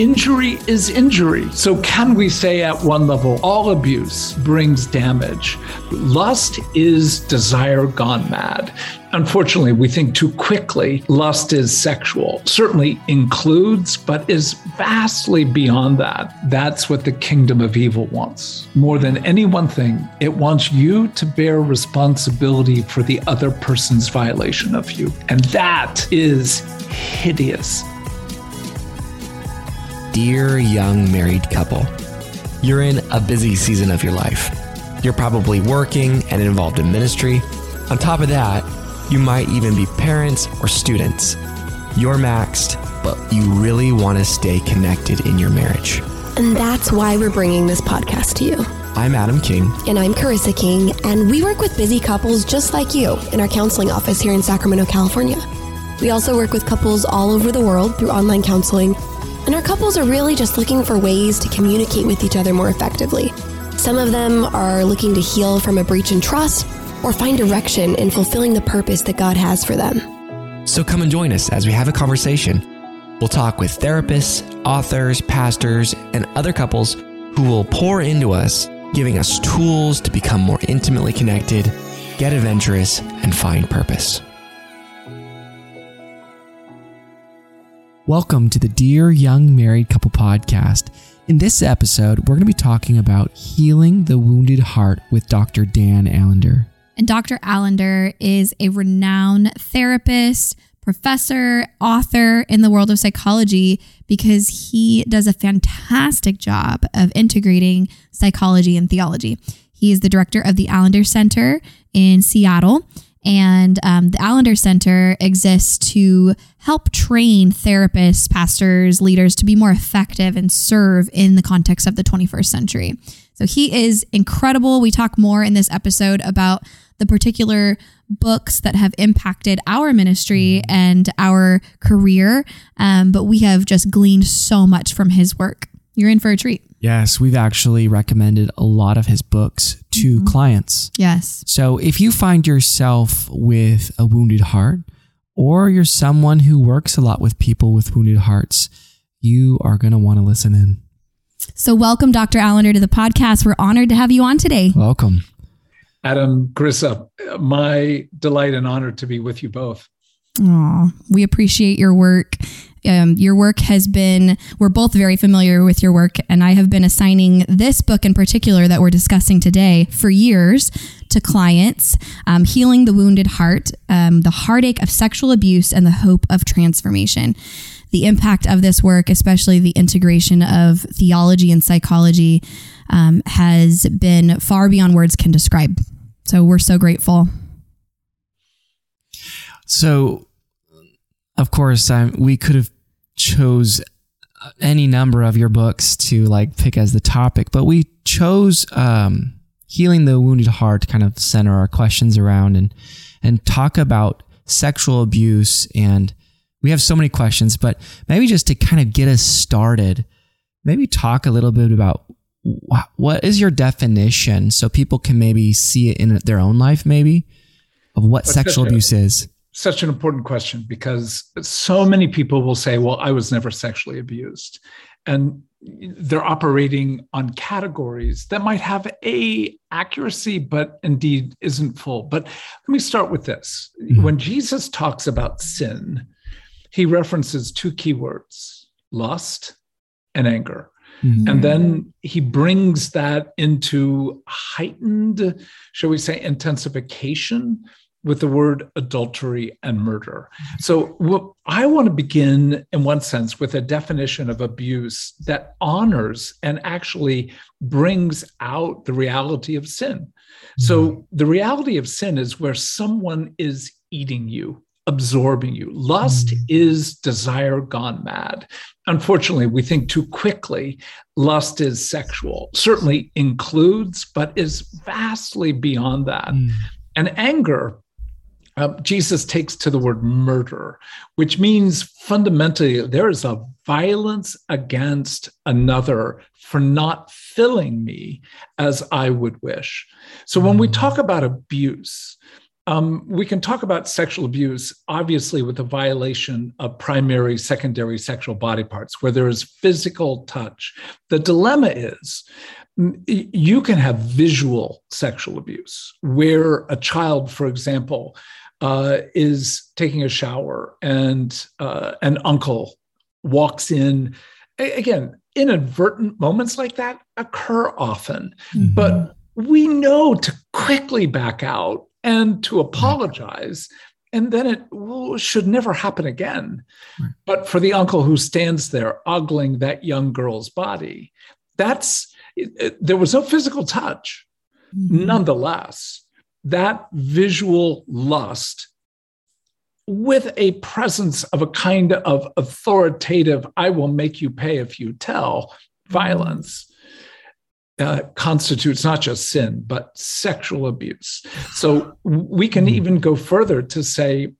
Injury is injury. So, can we say at one level, all abuse brings damage? Lust is desire gone mad. Unfortunately, we think too quickly lust is sexual. Certainly includes, but is vastly beyond that. That's what the kingdom of evil wants. More than any one thing, it wants you to bear responsibility for the other person's violation of you. And that is hideous dear young married couple. You're in a busy season of your life. You're probably working and involved in ministry. On top of that, you might even be parents or students. You're maxed, but you really want to stay connected in your marriage. And that's why we're bringing this podcast to you. I'm Adam King. And I'm Carissa King, and we work with busy couples just like you in our counseling office here in Sacramento, California. We also work with couples all over the world through online counseling and our couples are really just looking for ways to communicate with each other more effectively. Some of them are looking to heal from a breach in trust or find direction in fulfilling the purpose that God has for them. So come and join us as we have a conversation. We'll talk with therapists, authors, pastors, and other couples who will pour into us, giving us tools to become more intimately connected, get adventurous, and find purpose. Welcome to the Dear Young Married Couple podcast. In this episode, we're going to be talking about healing the wounded heart with Dr. Dan Allender. And Dr. Allender is a renowned therapist, professor, author in the world of psychology because he does a fantastic job of integrating psychology and theology. He is the director of the Allender Center in Seattle and um, the Allender Center exists to help train therapists, pastors, leaders to be more effective and serve in the context of the 21st century. So he is incredible. We talk more in this episode about the particular books that have impacted our ministry and our career. Um, but we have just gleaned so much from his work. You're in for a treat. Yes, we've actually recommended a lot of his books to mm-hmm. clients. Yes. So if you find yourself with a wounded heart, or you're someone who works a lot with people with wounded hearts, you are going to want to listen in. So, welcome, Dr. Allender, to the podcast. We're honored to have you on today. Welcome. Adam, Carissa, uh, my delight and honor to be with you both. Oh, we appreciate your work um, your work has been, we're both very familiar with your work, and I have been assigning this book in particular that we're discussing today for years to clients um, Healing the Wounded Heart, um, the heartache of sexual abuse, and the hope of transformation. The impact of this work, especially the integration of theology and psychology, um, has been far beyond words can describe. So we're so grateful. So, of course, um, we could have chose any number of your books to like pick as the topic, but we chose um, healing the wounded heart to kind of center our questions around and and talk about sexual abuse. And we have so many questions, but maybe just to kind of get us started, maybe talk a little bit about what is your definition so people can maybe see it in their own life maybe of what sexual abuse is such an important question because so many people will say, well, I was never sexually abused. And they're operating on categories that might have a accuracy but indeed isn't full but let me start with this mm-hmm. when jesus talks about sin he references two key words lust and anger mm-hmm. and then he brings that into heightened shall we say intensification with the word adultery and murder. So, what I want to begin, in one sense, with a definition of abuse that honors and actually brings out the reality of sin. So, mm-hmm. the reality of sin is where someone is eating you absorbing you. Lust mm. is desire gone mad. Unfortunately, we think too quickly lust is sexual. Certainly includes, but is vastly beyond that. Mm. And anger uh, Jesus takes to the word murder, which means fundamentally there is a violence against another for not filling me as I would wish. So when we talk about abuse, um, we can talk about sexual abuse, obviously, with a violation of primary, secondary sexual body parts, where there is physical touch. The dilemma is you can have visual sexual abuse, where a child, for example, uh, is taking a shower and uh, an uncle walks in. Again, inadvertent moments like that occur often, mm-hmm. but we know to quickly back out and to apologize. And then it well, should never happen again. Right. But for the uncle who stands there ogling that young girl's body, that's it, it, there was no physical touch. Mm-hmm. Nonetheless, that visual lust with a presence of a kind of authoritative, I will make you pay if you tell violence. Uh, constitutes not just sin, but sexual abuse. So we can mm-hmm. even go further to say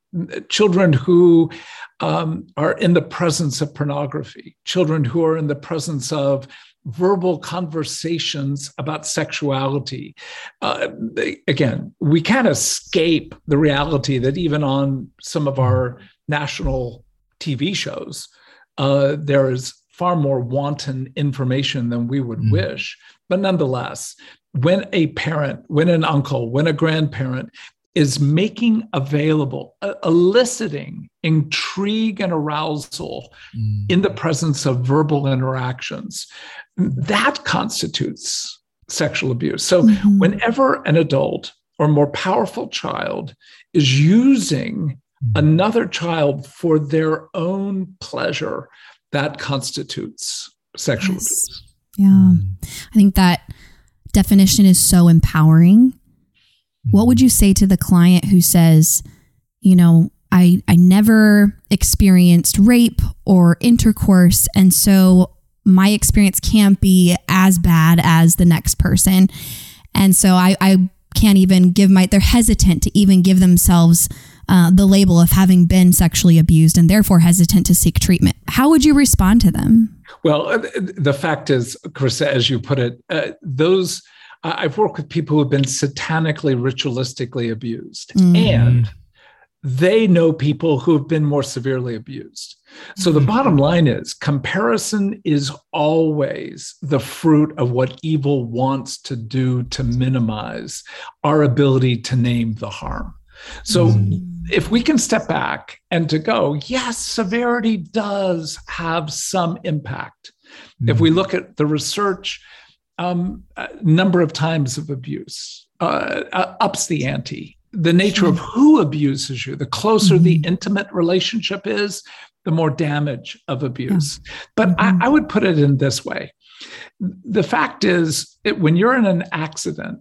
children who um, are in the presence of pornography, children who are in the presence of verbal conversations about sexuality. Uh, again, we can't escape the reality that even on some of our national TV shows, uh, there is far more wanton information than we would mm. wish. But nonetheless, when a parent, when an uncle, when a grandparent is making available, uh, eliciting intrigue and arousal mm. in the presence of verbal interactions. That constitutes sexual abuse. So, mm-hmm. whenever an adult or more powerful child is using mm. another child for their own pleasure, that constitutes sexual yes. abuse. Yeah. Mm. I think that definition is so empowering what would you say to the client who says, you know, I, I never experienced rape or intercourse. And so my experience can't be as bad as the next person. And so I, I can't even give my, they're hesitant to even give themselves uh, the label of having been sexually abused and therefore hesitant to seek treatment. How would you respond to them? Well, uh, the fact is, Carissa, as you put it, uh, those I've worked with people who have been satanically, ritualistically abused, mm. and they know people who have been more severely abused. So the mm-hmm. bottom line is comparison is always the fruit of what evil wants to do to minimize our ability to name the harm. So mm. if we can step back and to go, yes, severity does have some impact. Mm. If we mm-hmm. look at the research, um, number of times of abuse uh, uh, ups the ante. The nature of who abuses you, the closer mm-hmm. the intimate relationship is, the more damage of abuse. Yeah. But mm-hmm. I, I, would put it in this way the fact is, it, when you're in an accident,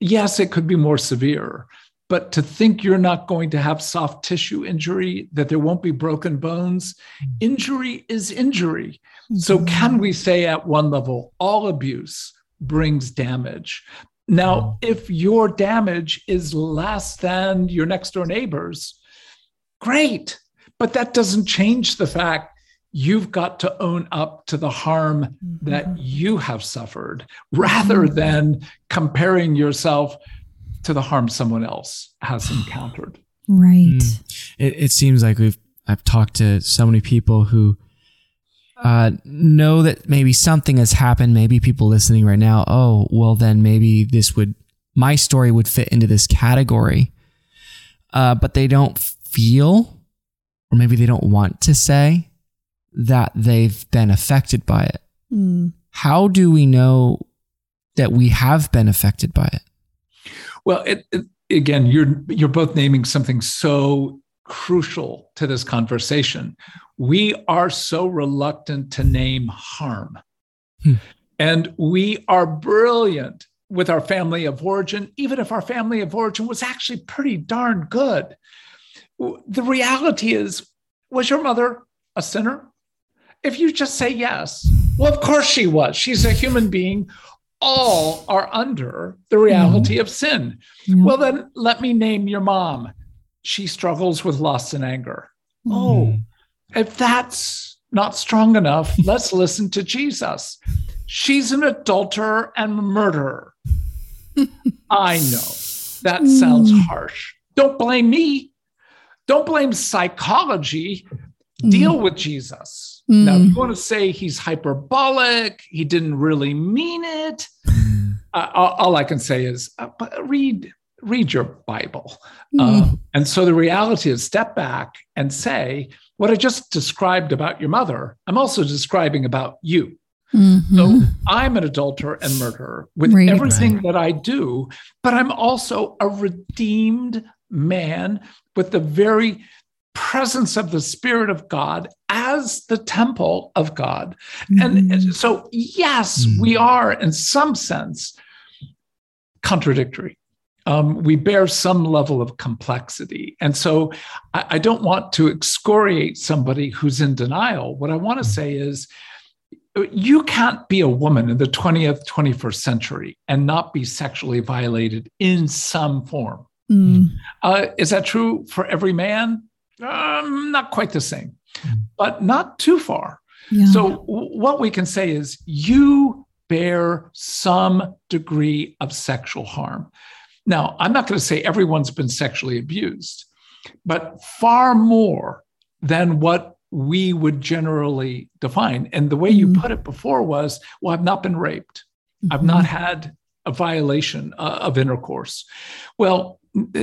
yes, it could be more severe. But to think you're not going to have soft tissue injury, that there won't be broken bones, mm-hmm. injury is injury. So, mm-hmm. can we say at one level, all abuse brings damage? Now, mm-hmm. if your damage is less than your next door neighbor's, great. But that doesn't change the fact you've got to own up to the harm mm-hmm. that you have suffered rather mm-hmm. than comparing yourself to the harm someone else has encountered. Right. Mm. It, it seems like we've I've talked to so many people who uh, know that maybe something has happened. Maybe people listening right now, oh, well, then maybe this would, my story would fit into this category. Uh, but they don't feel, or maybe they don't want to say that they've been affected by it. Mm. How do we know that we have been affected by it? Well, it, it, again, you're you're both naming something so crucial to this conversation. We are so reluctant to name harm. Hmm. And we are brilliant with our family of origin, even if our family of origin was actually pretty darn good. the reality is, was your mother a sinner? If you just say yes, well, of course she was. She's a human being. All are under the reality mm-hmm. of sin. Yeah. Well, then let me name your mom. She struggles with lust and anger. Mm-hmm. Oh, if that's not strong enough, let's listen to Jesus. She's an adulterer and murderer. I know that sounds mm. harsh. Don't blame me. Don't blame psychology. Mm. Deal with Jesus. Mm. Now, you want to say he's hyperbolic, he didn't really mean it. Uh, all, all, I can say is uh, read read your Bible. Mm. Um, and so the reality is step back and say, what I just described about your mother, I'm also describing about you. Mm-hmm. So I'm an adulterer and murderer with everything that I do, but I'm also a redeemed man with the very presence of the Spirit of God as the temple of God. Mm-hmm. And so, yes, mm-hmm. we are in some sense contradictory. Um, we bear some level of complexity. And so I, I don't want to excoriate somebody who's in denial. What I want to say is, you can't be a woman in the 20th, 21st century and not be sexually violated in some form. Mm. Uh, is that true for every man? Um, not quite the same, but not too far. Yeah. So, w- what we can say is you bear some degree of sexual harm. Now, I'm not going to say everyone's been sexually abused, but far more than what we would generally define. And the way you mm-hmm. put it before was, well, I've not been raped. Mm-hmm. I've not had a violation uh, of intercourse. Well,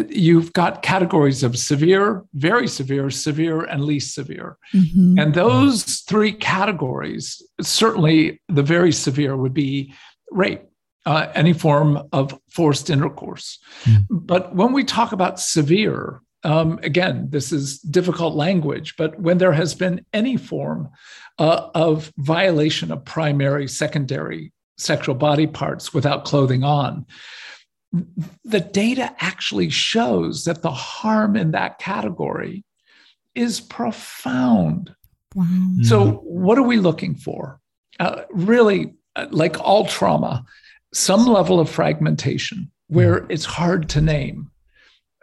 you've got categories of severe, very severe, severe, and least severe. Mm-hmm. And those three categories, certainly the very severe would be rape. Uh, any form of forced intercourse. Mm. But when we talk about severe, um, again, this is difficult language, but when there has been any form uh, of violation of primary, secondary sexual body parts without clothing on, the data actually shows that the harm in that category is profound. Wow. So, what are we looking for? Uh, really, uh, like all trauma, some level of fragmentation where it's hard to name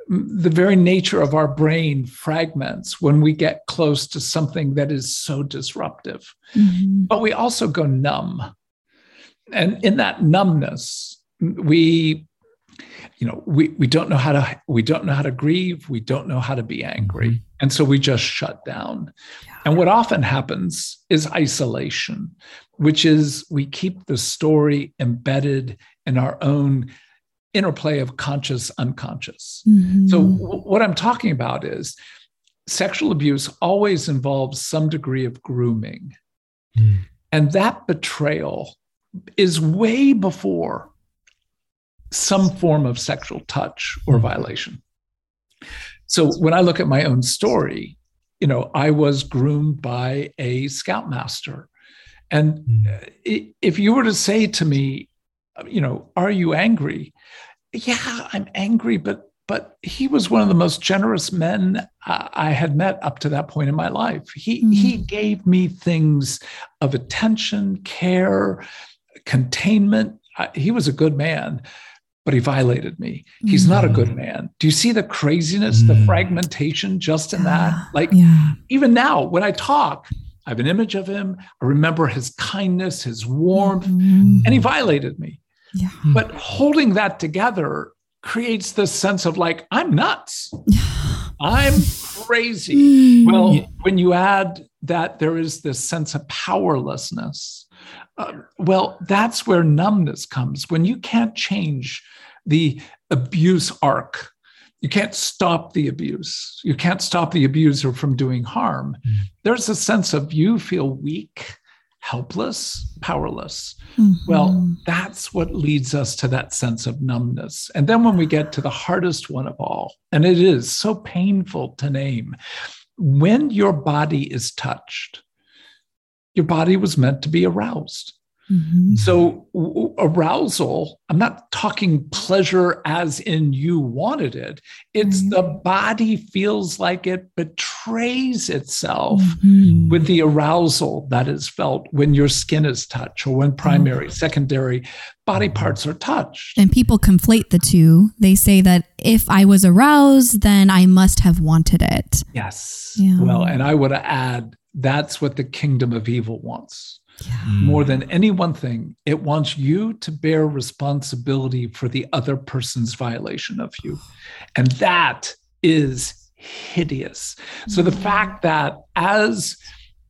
the very nature of our brain fragments when we get close to something that is so disruptive. Mm-hmm. But we also go numb. And in that numbness, we you know we, we don't know how to we don't know how to grieve we don't know how to be angry mm-hmm. and so we just shut down yeah. and what often happens is isolation which is we keep the story embedded in our own interplay of conscious unconscious mm-hmm. so w- what i'm talking about is sexual abuse always involves some degree of grooming mm. and that betrayal is way before some form of sexual touch or mm. violation so when i look at my own story you know i was groomed by a scoutmaster and mm. if you were to say to me you know are you angry yeah, I'm angry, but but he was one of the most generous men I had met up to that point in my life. He mm. he gave me things of attention, care, containment. He was a good man, but he violated me. He's mm. not a good mm. man. Do you see the craziness, mm. the fragmentation just in that? Like yeah. even now, when I talk, I have an image of him. I remember his kindness, his warmth, mm. and he violated me. Yeah. But holding that together creates this sense of like, I'm nuts. I'm crazy. Mm. Well, when you add that there is this sense of powerlessness, uh, well, that's where numbness comes. When you can't change the abuse arc, you can't stop the abuse, you can't stop the abuser from doing harm. Mm. There's a sense of you feel weak helpless, powerless. Mm-hmm. Well, that's what leads us to that sense of numbness. And then when we get to the hardest one of all, and it is so painful to name, when your body is touched, your body was meant to be aroused. Mhm. So, w- arousal, I'm not talking pleasure as in you wanted it. It's Right. the body feels like it betrays itself Mhm. with the arousal that is felt when your skin is touched or when primary, secondary body parts are touched. And people conflate the two. They say that if I was aroused, then I must have wanted it. Yes. Yeah. Well, and I would add that's what the kingdom of evil wants. More than any one thing, it wants you to bear responsibility for the other person's violation of you. And that is hideous. So the fact that as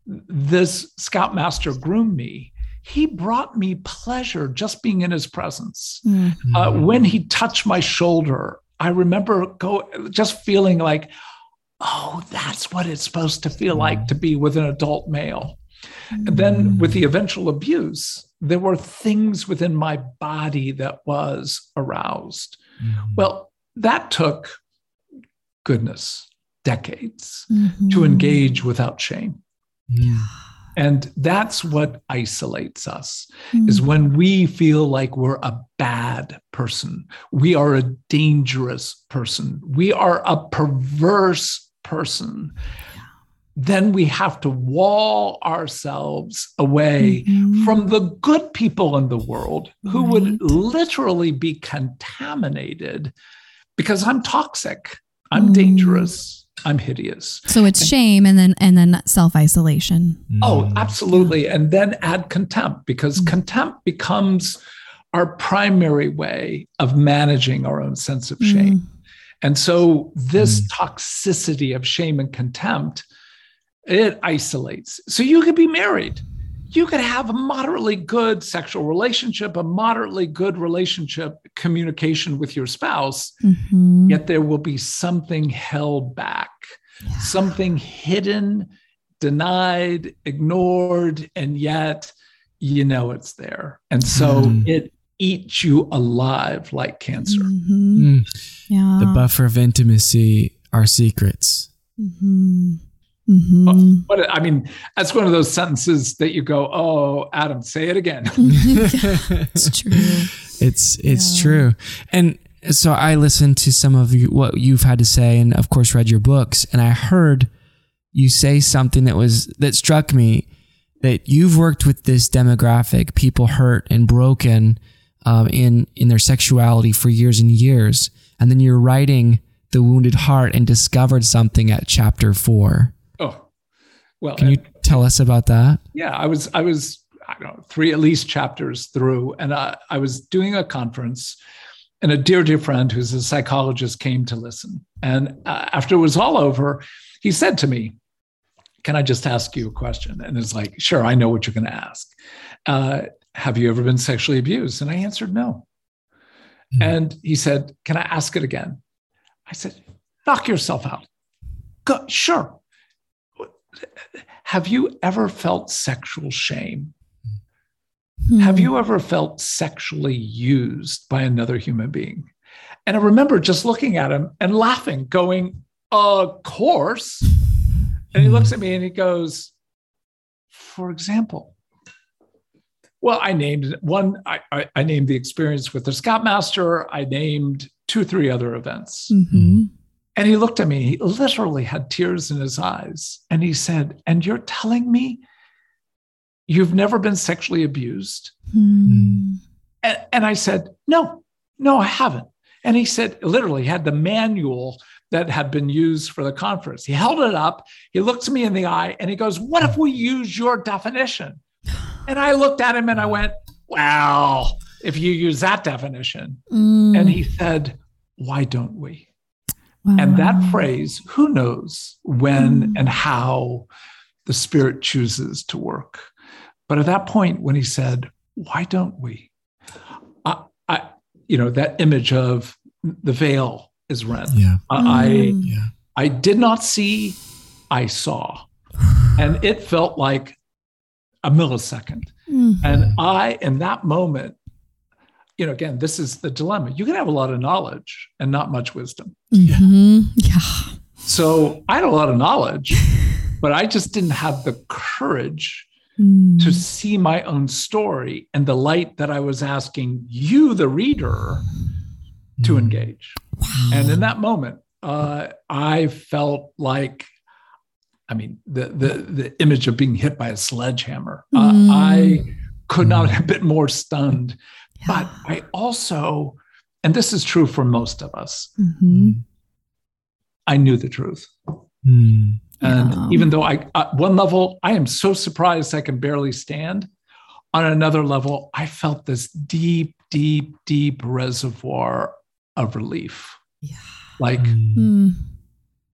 this scoutmaster groomed me, he brought me pleasure just being in his presence. Mm. Uh, when he touched my shoulder, I remember go just feeling like, oh, that's what it's supposed to feel like to be with an adult male. And then with the eventual abuse, there were things within my body that was aroused. Well, that took goodness, decades Mhm. to engage without shame. Mm. And that's what isolates us Mm. is when we feel like we're a bad person. We are a dangerous person. We are a perverse person. Then we have to wall ourselves away Mhm. from the good people in the world who would literally be contaminated because I'm toxic, I'm Mm. dangerous, I'm hideous. So it's shame and then and then self isolation. Oh, Mm. absolutely. And then add contempt because Mm. contempt becomes our primary way of managing our own sense of shame. And so this toxicity of shame and contempt, it isolates. So you could be married. You could have a moderately good sexual relationship, a moderately good relationship communication with your spouse, Mhm. yet there will be something held back, something hidden, denied, ignored, and yet you know it's there. And so Mm. it eats you alive like cancer. Mhm. Mm. Yeah. The buffer of intimacy are secrets. Mhm. Mhm. But I mean, that's one of those sentences that you go, "Oh, Adam, say it again." it's true. It's it's Yeah. true. And so I listened to some of you, what you've had to say, and of course read your books, and I heard you say something that was that struck me that you've worked with this demographic, people hurt and broken um, in in their sexuality for years and years, and then you're writing the wounded heart and discovered something at chapter four. oh, well, Can you tell us about that? yeah, I was, I was, I don't know, three at least chapters through, and I, I was doing a conference, and a dear, dear friend who's a psychologist came to listen. And uh, after it was all over, he said to me, "Can I just ask you a question?" And it's like, "Sure, I know what you're going to ask. Uh, have you ever been sexually abused?" And I answered no. Hmm. And he said, "Can I ask it again?" I said, "Knock yourself out." Go, sure. Have you ever felt sexual shame? Have you ever felt sexually used by another human being? And I remember just looking at him and laughing, going, Of course. And he looks at me and he goes, For example, well, I named one, I, I, I named the experience with the Scoutmaster, I named two, three other events. Mhm. And he looked at me, he literally had tears in his eyes. And he said, And you're telling me you've never been sexually abused? Mhm. And, and I said, No, no, I haven't. And he said, literally, he had the manual that had been used for the conference. He held it up, he looked me in the eye, and he goes, What if we use your definition? And I looked at him and I went, Well, if you use that definition. Mm. And he said, Why don't we? Wow. And that phrase, who knows when Mm. and how the Spirit chooses to work. But at that point, when he said, Why don't we? I, I you know, that image of the veil is rent. Yeah. I, Mm. Yeah. I did not see, I saw. And it felt like a millisecond. Mhm. And I, in that moment, you know, again, this is the dilemma. You can have a lot of knowledge and not much wisdom. Mhm. Yeah. So I had a lot of knowledge, but I just didn't have the courage Mm. to see my own story and the light that I was asking you, the reader, to engage. Wow. And in that moment, uh, I felt like, I mean, the, the the image of being hit by a sledgehammer. Uh, Mm. I could not have been more stunned. But I also, and this is true for most of us, Mhm. I knew the truth. Mm. And Yeah. even though I, at one level, I am so surprised I can barely stand. On another level, I felt this deep, deep, deep reservoir of relief. Yeah. Like, Mm. Mm.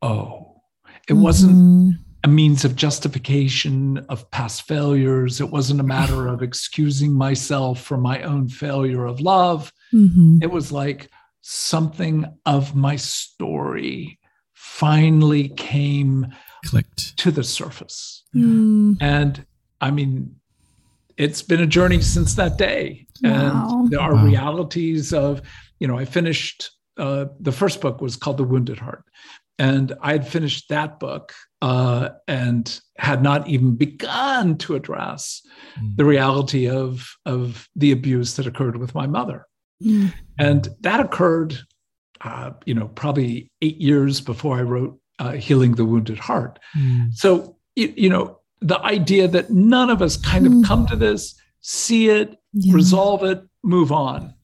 oh, it wasn't Mhm. A means of justification of past failures. It wasn't a matter of excusing myself for my own failure of love. Mhm. It was like something of my story finally came Clicked. to the surface. Mm. And I mean, it's been a journey since that day. Wow. And there are Wow. realities of, you know, I finished uh, the first book was called The Wounded Heart. And I had finished that book uh, and had not even begun to address Mm. the reality of, of the abuse that occurred with my mother. Mm. And that occurred, uh, you know, probably eight years before I wrote uh, Healing the Wounded Heart. Mm. So, you, you know, the idea that none of us kind of Mm. come to this, see it, Yeah. resolve it, move on.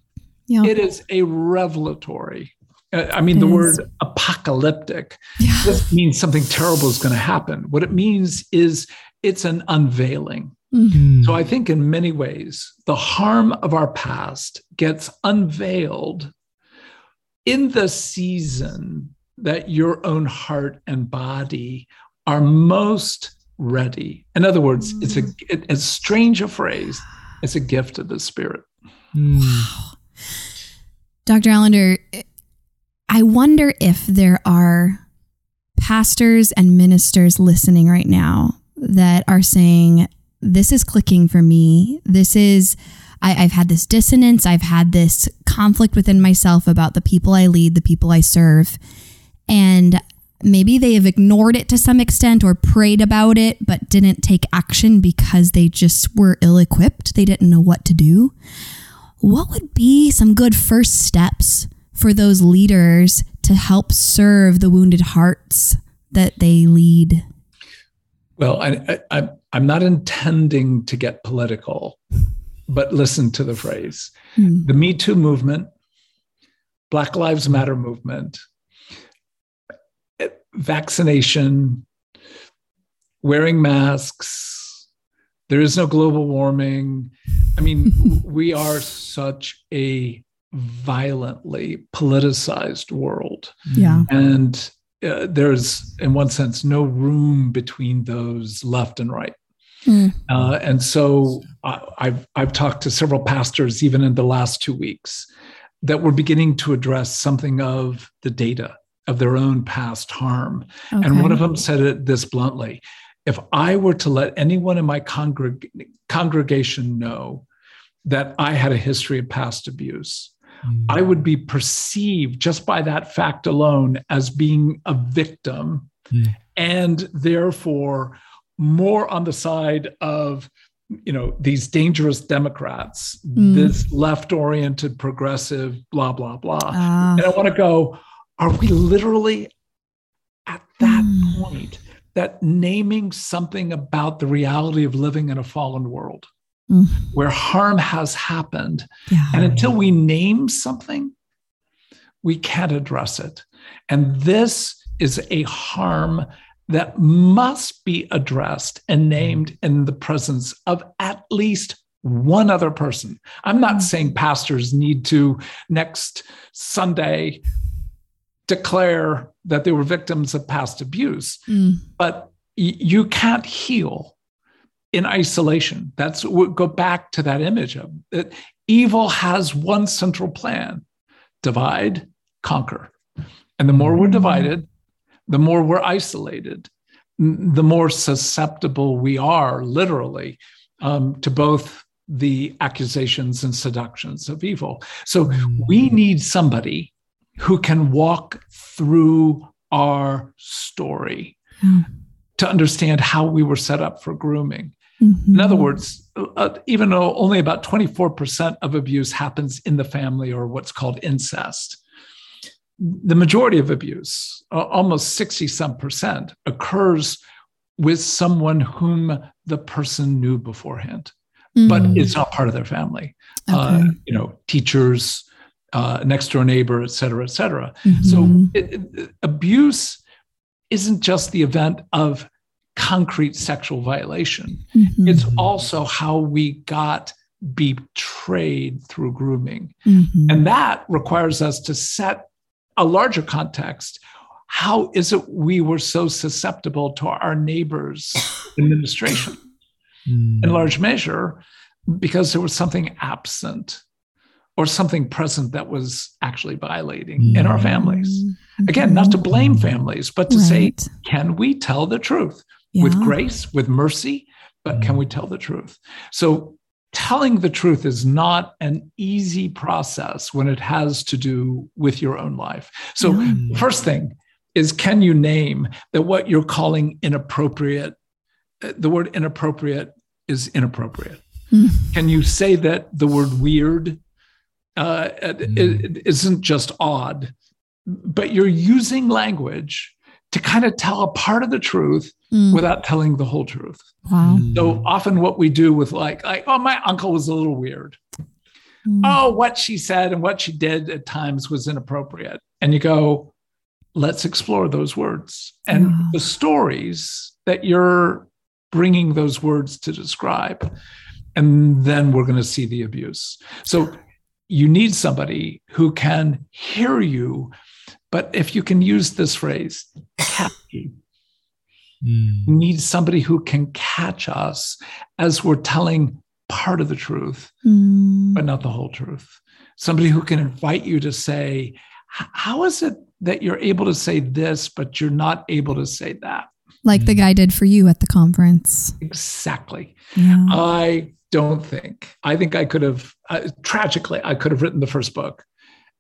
Yeah. It is a revelatory. I mean, It the is. word apocalyptic Yeah. doesn't mean something terrible is going to happen. What it means is it's an unveiling. Mm. So I think in many ways, the harm of our past gets unveiled in the season that your own heart and body are most ready. In other words, it's a it, as strange a phrase, it's a gift of the spirit. Mm. Dr. Allender, I wonder if there are pastors and ministers listening right now that are saying, This is clicking for me. This is, I, I've had this dissonance. I've had this conflict within myself about the people I lead, the people I serve. And maybe they have ignored it to some extent or prayed about it, but didn't take action because they just were ill equipped. They didn't know what to do what would be some good first steps for those leaders to help serve the wounded hearts that they lead? Well, I, I, I'm not intending to get political, but listen to the phrase. Hmm. the Me Too movement, Black Lives Matter movement, vaccination, wearing masks, there is no global warming. I mean, we are such a violently politicized world. Yeah. And uh, there's, in one sense, no room between those left and right. Hmm. Uh, and so I, I've I've talked to several pastors even in the last two weeks that were beginning to address something of the data of their own past harm. And one of them said it this bluntly: If I were to let anyone in my congreg- congregation know that I had a history of past abuse, Mm. I would be perceived just by that fact alone as being a victim Mm. and therefore more on the side of you know these dangerous democrats Mm. this left-oriented progressive blah blah blah Ah. and i want to go are we literally at that Mm. point that naming something about the reality of living in a fallen world Mm. where harm has happened yeah. and until we name something, we can't address it. And this is a harm that must be addressed and named in the presence of at least one other person. I'm not saying pastors need to next Sunday declare that they were victims of past abuse, Mm. but y- you can't heal in isolation. That's we go back to that image of that evil has one central plan divide, conquer. And the more we're divided, the more we're isolated, the more susceptible we are, literally, um, to both the accusations and seductions of evil. So we need somebody who can walk through our story Mm. to understand how we were set up for grooming In other words, uh, even though only about 24% of abuse happens in the family or what's called incest, the majority of abuse, uh, almost 60 some percent, occurs with someone whom the person knew beforehand, but Mm. it's not part of their family. Uh, you know, teachers, uh, next door neighbor, et cetera, et cetera. So Mhm. it, it- abuse isn't just the event of concrete sexual violation. Mhm. It's also how we got betrayed through grooming. Mhm. And that requires us to set a larger context. How is it we were so susceptible to our neighbors' administration? Mm. In large measure, because there was something absent or something present that was actually violating in our families. Again, not to blame families, but to say, can we tell the truth with grace, with mercy? But can we tell the truth? So, telling the truth is not an easy process when it has to do with your own life. So, No. first thing is can you name that what you're calling inappropriate? uh, The word inappropriate is inappropriate. Mm. Can you say that the word weird uh, it- Mm. it isn't just odd, but you're using language to kind of tell a part of the truth Mm. without telling the whole truth. Wow. So often what we do with like, like, oh, my uncle was a little weird. Mm. Oh, what she said and what she did at times was inappropriate. And you go, let's explore those words and Wow. the stories that you're bringing those words to describe. And then we're going to see the abuse. So you need somebody who can hear you. But if you can use this phrase, catch you, Mm. need somebody who can catch us as we're telling part of the truth, Mm. but not the whole truth. Somebody who can invite you to say, How is it that you're able to say this, but you're not able to say that? Like the guy did for you at the conference. Exactly. Yeah. I don't think, I think I could have, uh, tragically, I could have written the first book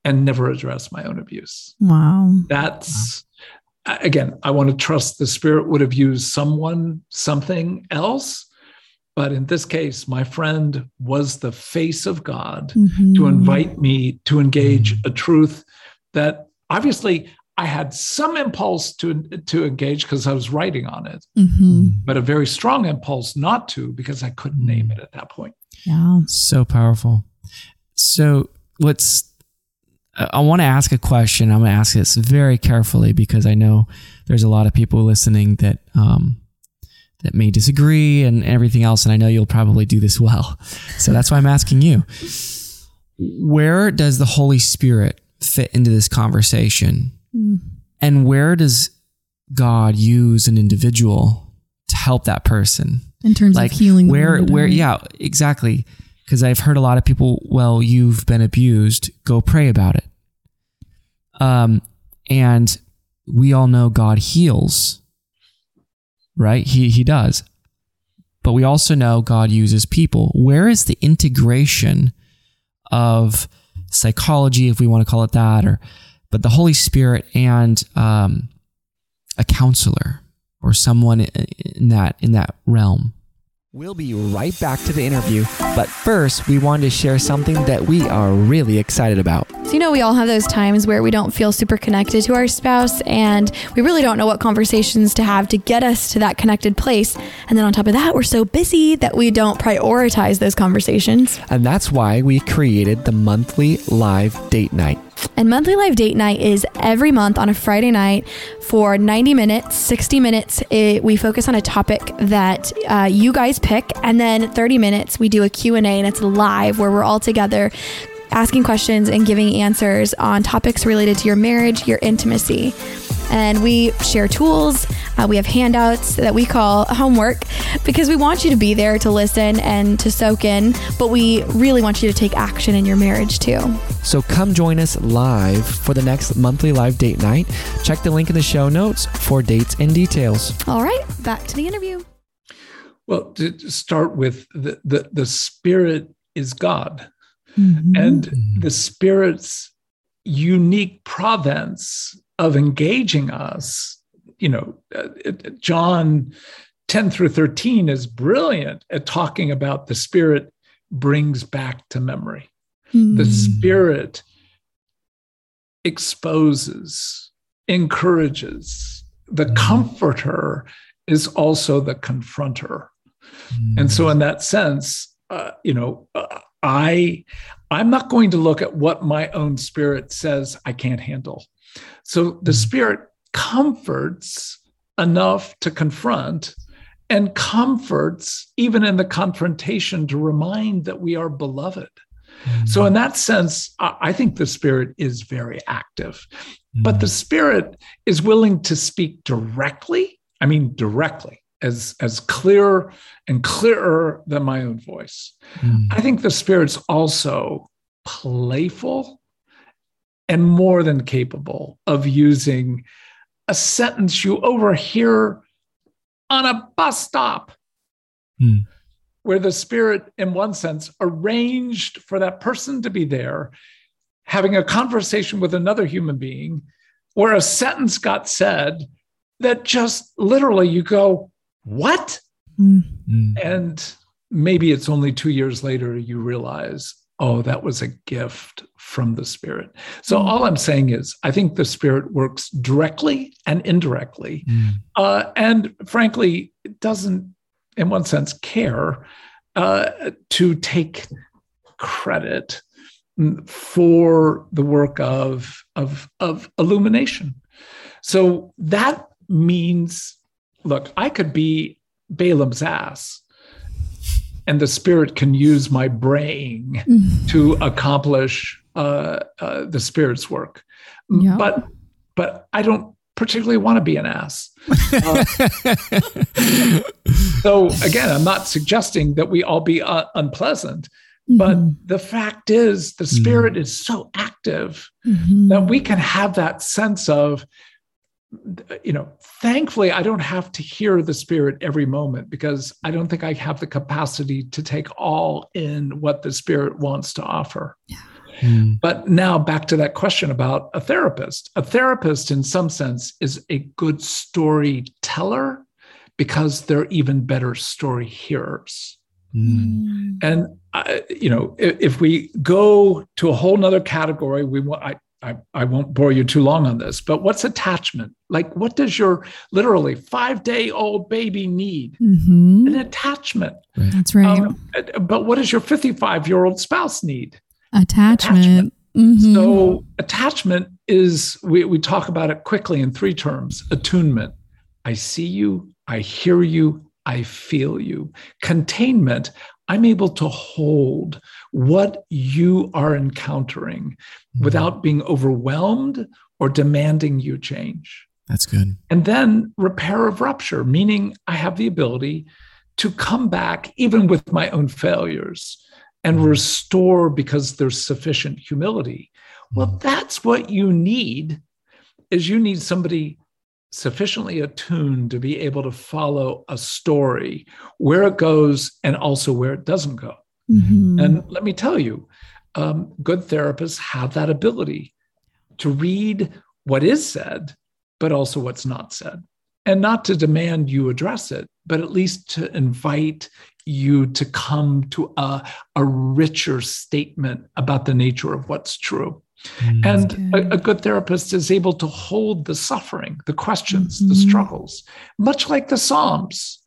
and never address my own abuse. wow. That's, a- again, I want to trust the spirit would have used someone, something else. But in this case, my friend was the face of God to Mhm. invite me to engage a truth that obviously I had some impulse to, to engage because I was writing on it, Mhm. but a very strong impulse not to because I couldn't name it at that point. Yeah. So powerful. So what's I- want to ask a question. I'm going to ask this very carefully because I know there's a lot of people listening that um, that may disagree and everything else, and I know you'll probably do this well. So that's why I'm asking you. Where does the Holy Spirit fit into this conversation, Mm. and where does God use an individual to help that person? In terms like of healing. where where yeah exactly because i've heard a lot of people well you've been abused go pray about it. Um and we all know god heals right? He he does. But we also know god uses people. Where is the integration of psychology if we want to call it that or but the holy spirit and um a counselor or someone in that in that realm We'll be right back to the interview, but first, we wanted to share something that we are really excited about. So, you know, we all have those times where we don't feel super connected to our spouse and we really don't know what conversations to have to get us to that connected place. And then on top of that, we're so busy that we don't prioritize those conversations. And that's why we created the monthly live date night. And monthly live date night is every month on a Friday night for 90 minutes, 60 minutes. It, we focus on a topic that uh, you guys pick, and then 30 minutes we do a Q&A and it's live where we're all together asking questions and giving answers on topics related to your marriage, your intimacy. And we share tools. Uh, we have handouts that we call homework because we want you to be there to listen and to soak in, but we really want you to take action in your marriage too. So come join us live for the next monthly live date night. Check the link in the show notes for dates and details. All right, back to the interview. Well, to to start with, the, the, the spirit is God. Mhm. and Mhm. the spirit's unique province of engaging us you know uh, john 10 through 13 is brilliant at talking about the spirit brings back to memory. Mm. The spirit exposes, encourages. The hmm. comforter is also the confronter. Mm. And so, in that sense, uh, you know, uh, I I'm not going to look at what my own spirit says I can't handle. So the hmm. spirit comforts enough to confront and comforts even in the confrontation to remind that we are beloved. Mm. So, in that sense, I think the Spirit is very active, mm. but the Spirit is willing to speak directly. I mean, directly, as, as clear and clearer than my own voice. Mm. I think the Spirit's also playful and more than capable of using a sentence you overhear on a bus stop. Hmm. Where the spirit, in one sense, arranged for that person to be there, having a conversation with another human being, where a sentence got said that just literally you go, What? Mm. And maybe it's only two years later you realize, oh, that was a gift from the Spirit. So mm. all I'm saying is, I think the Spirit works directly and indirectly, mm. uh, and frankly, it doesn't, in one sense, care uh, to take credit for the work of, of, of illumination. So that means, look, I could be Balaam's ass and the spirit can use my brain mm. to accomplish uh, uh, the spirit's work. Yep. But but I don't particularly want to be an ass. Uh, so again, I'm not suggesting that we all be uh, unpleasant. Mm-hmm. But the fact is, the spirit mm is so active mm-hmm. that we can have that sense of you know, thankfully, I don't have to hear the Spirit every moment because I don't think I have the capacity to take all in what the Spirit wants to offer. Yeah. Mm. But now back to that question about a therapist. A therapist, in some sense, is a good storyteller because they're even better story hearers. Mm. And uh, you know, if, if, we go to a whole nother category, we want. I, I, I won't bore you too long on this, but what's attachment? Like, what does your literally five day old baby need? Mm-hmm. An attachment. That's right. Um, but what does your 55 year old spouse need? Attachment. attachment. Mm-hmm. So, attachment is, we, we talk about it quickly in three terms attunement. I see you, I hear you, I feel you. Containment, I'm able to hold what you are encountering mm-hmm. without being overwhelmed or demanding you change. That's good. And then repair of rupture, meaning I have the ability to come back even with my own failures and mm-hmm. restore because there's sufficient humility. Well, mm-hmm. that's what you need is you need somebody sufficiently attuned to be able to follow a story where it goes and also where it doesn't go. Mm-hmm. And let me tell you, um, good therapists have that ability to read what is said, but also what's not said. And not to demand you address it, but at least to invite you to come to a, a richer statement about the nature of what's true. Mm, and a, a, good therapist is able to hold the suffering, the questions, mm-hmm. the struggles, much like the Psalms.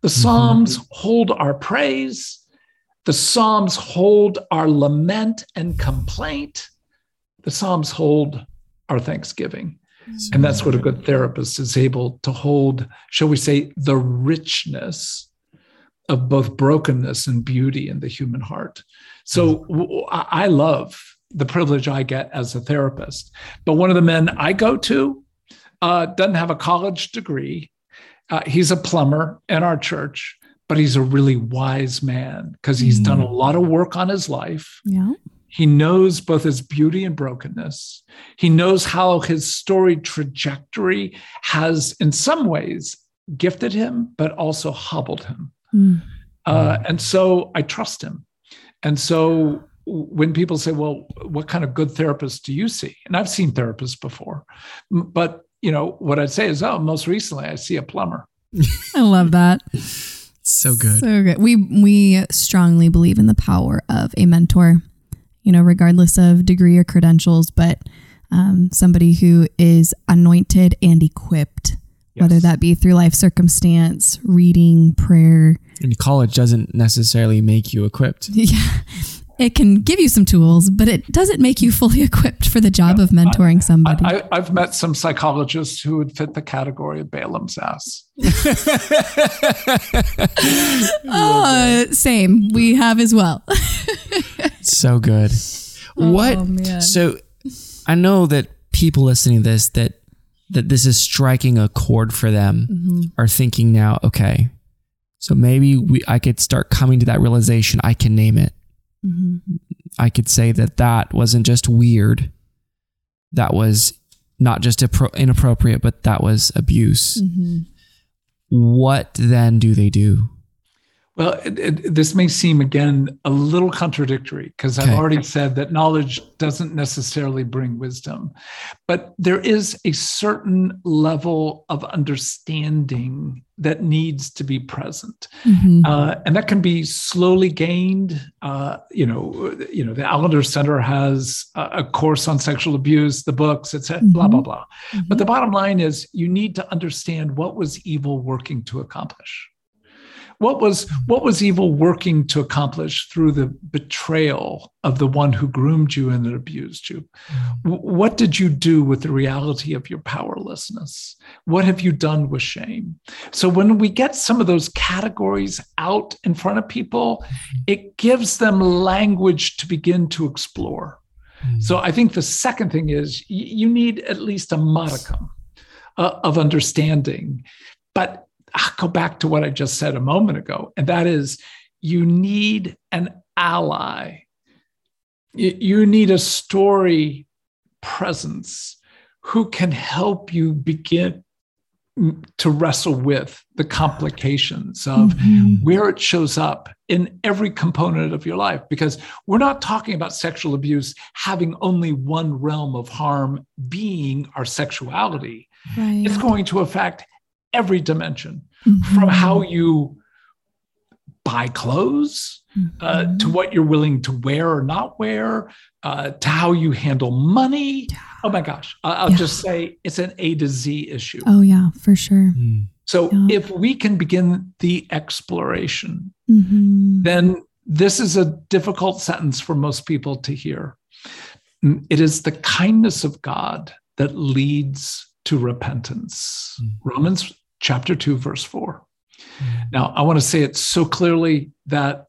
The mm-hmm. Psalms mm-hmm. hold our praise, the Psalms hold our lament and complaint, the Psalms hold our thanksgiving. Mm-hmm. And that's what a good therapist is able to hold, shall we say, the richness of both brokenness and beauty in the human heart. So mm-hmm. I love the privilege I get as a therapist. But one of the men I go to uh, doesn't have a college degree. Uh, he's a plumber in our church, but he's a really wise man because he's mm. done a lot of work on his life. Yeah. He knows both his beauty and brokenness. He knows how his story trajectory has, in some ways, gifted him, but also hobbled him. Mm. Uh, and so I trust him. And so when people say, well, what kind of good therapist do you see? And I've seen therapists before, but you know, what I'd say is, oh, most recently I see a plumber. I love that. So good. So good. We we strongly believe in the power of a mentor, you know, regardless of degree or credentials, but um, somebody who is anointed and equipped, whether that be through life circumstance, reading, prayer. and college doesn't necessarily make you equipped. Yeah. It can give you some tools, but it doesn't make you fully equipped for the job of mentoring somebody. I, I've met some psychologists who would fit the category of Balaam's ass. Uh, same. We have as well. so good. what? Oh, man. So I know that people listening to this that that this is striking a chord for them Mm-hmm. are thinking now, okay, so maybe we I could start coming to that realization. I can name it. Mm-hmm. I could say that that wasn't just weird. That was not just appro- inappropriate, but that was abuse. Mm-hmm. What then do they do? Well, it, it, this may seem again a little contradictory because I've already said that knowledge doesn't necessarily bring wisdom, but there is a certain level of understanding that needs to be present, Mhm. uh, and that can be slowly gained. Uh, you know, you know, the Allender Center has a, a course on sexual abuse, the books, etc. Blah blah blah. But the bottom line is, you need to understand what was evil working to accomplish what was what was evil working to accomplish through the betrayal of the one who groomed you and abused you? What did you do with the reality of your powerlessness? What have you done with shame? So when we get some of those categories out in front of people it gives them language to begin to explore. So i think the second thing is you need at least a modicum uh, of understanding. But I'll go back to what I just said a moment ago, and that is you need an ally. You, need a story presence who can help you begin to wrestle with the complications of mm-hmm. where it shows up in every component of your life because we're not talking about sexual abuse having only one realm of harm being our sexuality Right. it's going to affect every dimension Mm-hmm. from how you buy clothes uh, to what you're willing to wear or not wear uh, to how you handle money oh my gosh I- i'll Yeah. just say it's an a to z issue Oh yeah, for sure. so Yeah. if we can begin the exploration Mhm. then this is a difficult sentence for most people to hear. Mm, It is the kindness of God that leads to repentance. Romans chapter 2, verse 4. Mm-hmm. Now, I want to say it so clearly that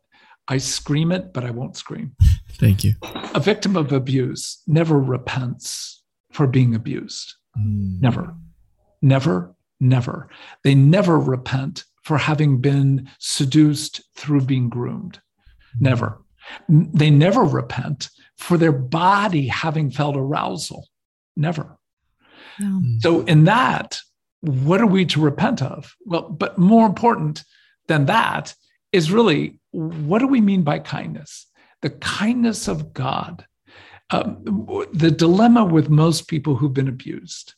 I scream it, but I won't scream. Thank you. A victim of abuse never repents for being abused. Mm. Never, never, never. They never repent for having been seduced through being groomed. Mm. Never. They never repent for their body having felt arousal. Never. Yeah. So, in that, what are we to repent of? Well, but more important than that is really what do we mean by kindness? The kindness of God. Um, the dilemma with most people who've been abused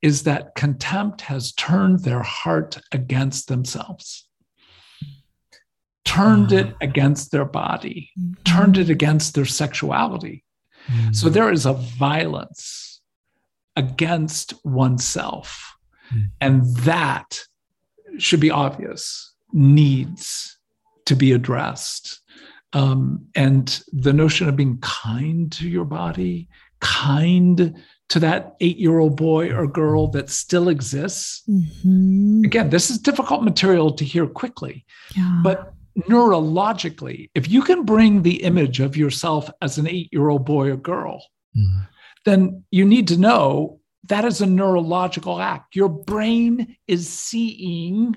is that contempt has turned their heart against themselves, turned it mm-hmm. against their body, mm-hmm. turned it against their sexuality. So mm-hmm. there is a violence against oneself. And that should be obvious, needs to be addressed. Um, and the notion of being kind to your body, kind to that eight year old boy or girl that still exists. Mhm. Again, this is difficult material to hear quickly, Yeah. but neurologically, if you can bring the image of yourself as an eight year old boy or girl, then you need to know that is a neurological act. Your brain is seeing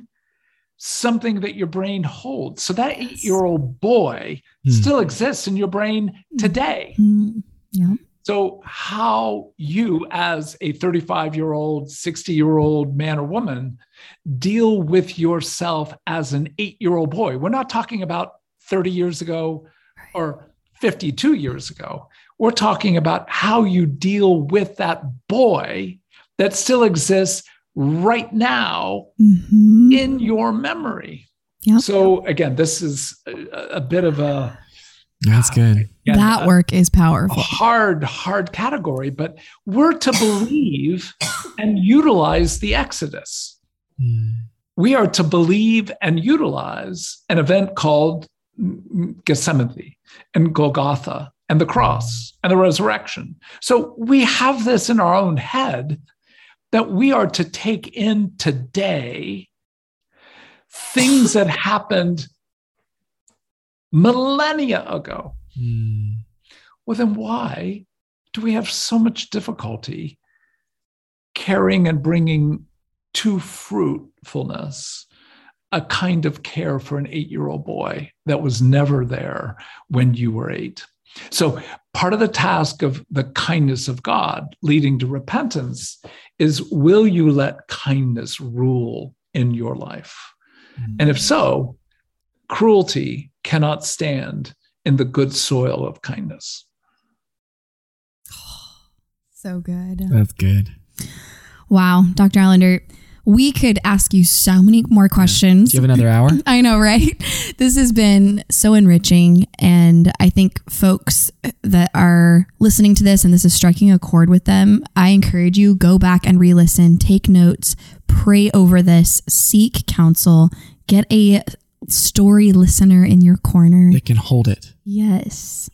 something that your brain holds. So that eight year old boy Hmm. still exists in your brain today. Mhm. Yeah. So, how you, as a 35 year old, 60 year old man or woman, deal with yourself as an eight year old boy? We're not talking about 30 years ago or 52 years ago. We're talking about how you deal with that boy that still exists right now Mhm. in your memory. Yep. So again, this is a, a bit of a That's good. again, that a- work is powerful. hard, hard category, but we're to believe and utilize the Exodus. Mm. We are to believe and utilize an event called Gethsemane and Golgotha and the cross and the resurrection. So we have this in our own head that we are to take in today things that happened millennia ago. Mm. Well, then why do we have so much difficulty caring and bringing to fruitfulness a kind of care for an eight year old boy that was never there when you were eight? So, part of the task of the kindness of God leading to repentance is will you let kindness rule in your life? Mm-hmm. And if so, cruelty cannot stand in the good soil of kindness. So good. That's good. Wow, Dr. Allender, we could ask you so many more questions. Do you have another hour? I know, right? This has been so enriching. And I think folks that are listening to this and this is striking a chord with them, I encourage you go back and re listen, take notes, pray over this, seek counsel, get a story listener in your corner. They can hold it. Yes.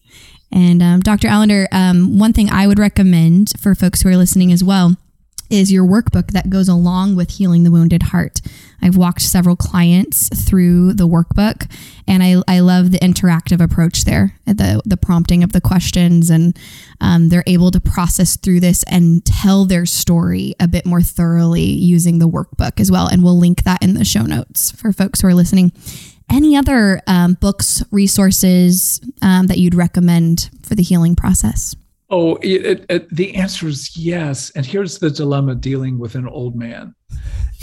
And um, Dr. Allender, um, one thing I would recommend for folks who are listening as well is your workbook that goes along with healing the wounded heart. I've walked several clients through the workbook, and I, I love the interactive approach there, the the prompting of the questions, and um, they're able to process through this and tell their story a bit more thoroughly using the workbook as well. And we'll link that in the show notes for folks who are listening. Any other um, books, resources um, that you'd recommend for the healing process? Oh, it, it, it, the answer is yes. And here's the dilemma dealing with an old man,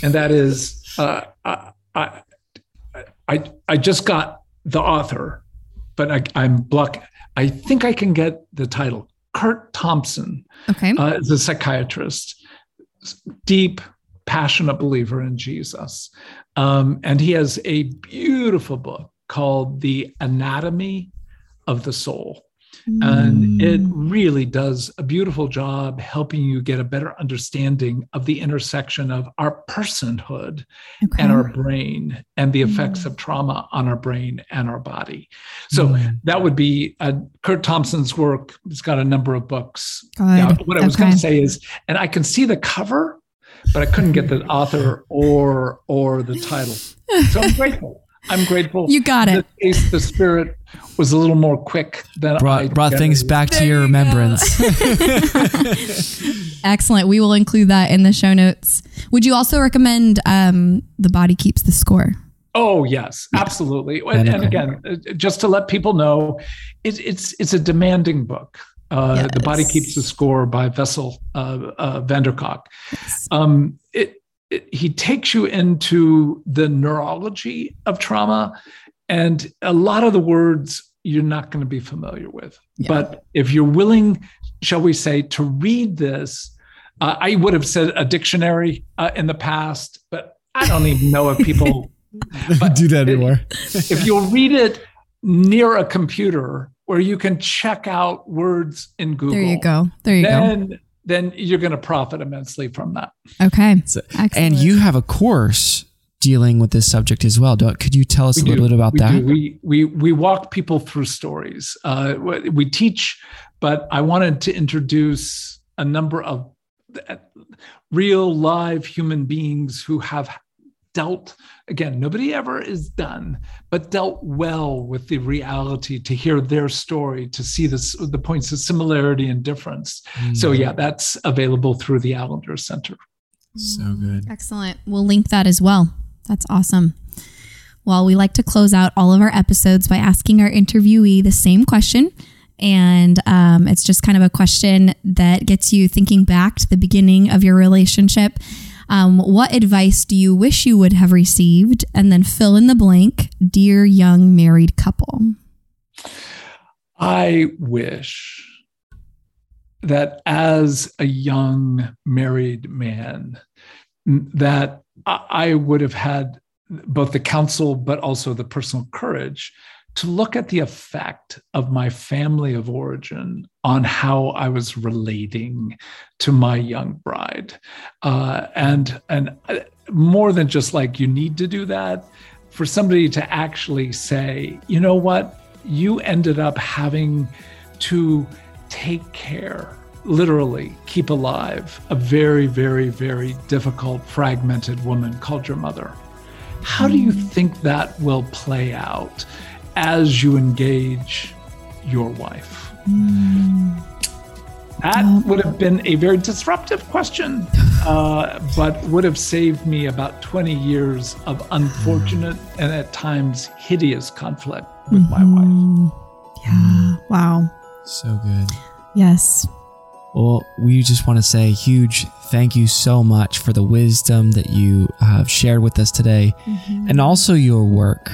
and that is, uh, I, I, I, I just got the author, but I, I'm block. I think I can get the title. Curt Thompson Okay. uh, is a psychiatrist, deep, passionate believer in Jesus, um, and he has a beautiful book called "The Anatomy of the Soul." And it really does a beautiful job helping you get a better understanding of the intersection of our personhood okay. and our brain and the effects of trauma on our brain and our body. So Mm. that would be uh, Curt Thompson's work. He's got a number of books. Yeah, what I was going to say is, and I can see the cover, but I couldn't get the author or or the title. So I'm grateful. I'm grateful. You got it. this case, the spirit was a little more quick than I Brought brought things gathered. back to your remembrance. Excellent. We will include that in the show notes. Would you also recommend um, The Body Keeps the Score? Oh yes, absolutely. And, and again, uh, just to let people know, it, it's it's a demanding book. Uh, The body keeps the score by Bessel uh, uh, van der Kolk. Um, it, it he takes you into the neurology of trauma, and a lot of the words you're not going to be familiar with. Yeah. But if you're willing, shall we say, to read this, uh, I would have said a dictionary uh, in the past, but I don't even know if people Don't that anymore. if you'll read it near a computer where you can check out words in Google, There you go. There you Then, then you're going to profit immensely from that. Okay. So- and you have a course dealing with this subject as well. Don't, could you tell us a We little do. bit about we that? Do. We we we walk people through stories. Uh, we we teach, but I wanted to introduce a number of real live human beings who have dealt again nobody ever is done but dealt well with the reality to hear their story to see this, the points of similarity and difference so Mm, yeah that's available through the allender center so good. Excellent. We'll link that as well. That's awesome. Well, we like to close out all of our episodes by asking our interviewee the same question. And um, it's just kind of a question that gets you thinking back to the beginning of your relationship. Um, what advice do you wish you would have received? And then fill in the blank, dear young married couple. I wish that as a young married man, that I would have had both the counsel, but also the personal courage to look at the effect of my family of origin on how I was relating to my young bride. Uh, and, and uh, more than just like, you need to do that, for somebody to actually say, you know what, you ended up having to take care literally keep alive a very, very, very difficult, fragmented woman called your mother. How do you mm. think that will play out as you engage your wife? Mm. That would have been a very disruptive question, uh, but would have saved me about 20 years of unfortunate and at times hideous conflict with mm-hmm. my wife. Yeah. Wow. So good. Yes. Well, we just want to say huge thank you so much for the wisdom that you have shared with us today mm-hmm. and also your work.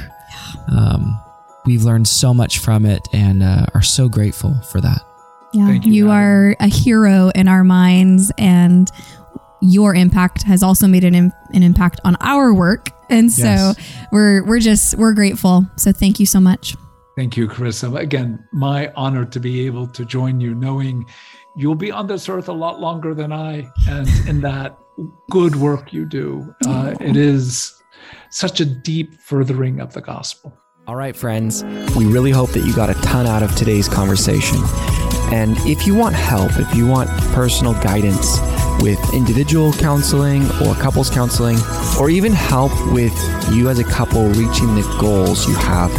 Um, we've learned so much from it and uh, are so grateful for that. Yeah, you, you are a hero in our minds, and your impact has also made an, Im- an impact on our work. And so yes. we're we're just we're grateful. So thank you so much. Thank you, Carissa. Again, my honor to be able to join you, knowing you'll be on this earth a lot longer than I, and in that good work you do, uh, it is such a deep furthering of the gospel. All right, friends, we really hope that you got a ton out of today's conversation. And if you want help, if you want personal guidance with individual counseling or couples counseling, or even help with you as a couple reaching the goals you have,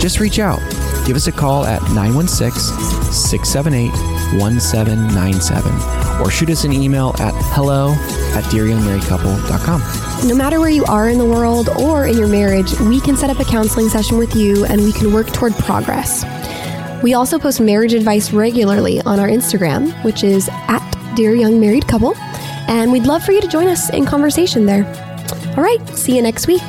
just reach out. Give us a call at 916 678 1797 or shoot us an email at hello at dearyoungmarriedcouple.com. No matter where you are in the world or in your marriage, we can set up a counseling session with you and we can work toward progress. We also post marriage advice regularly on our Instagram, which is at Dear Young Married Couple, and we'd love for you to join us in conversation there. All right, see you next week.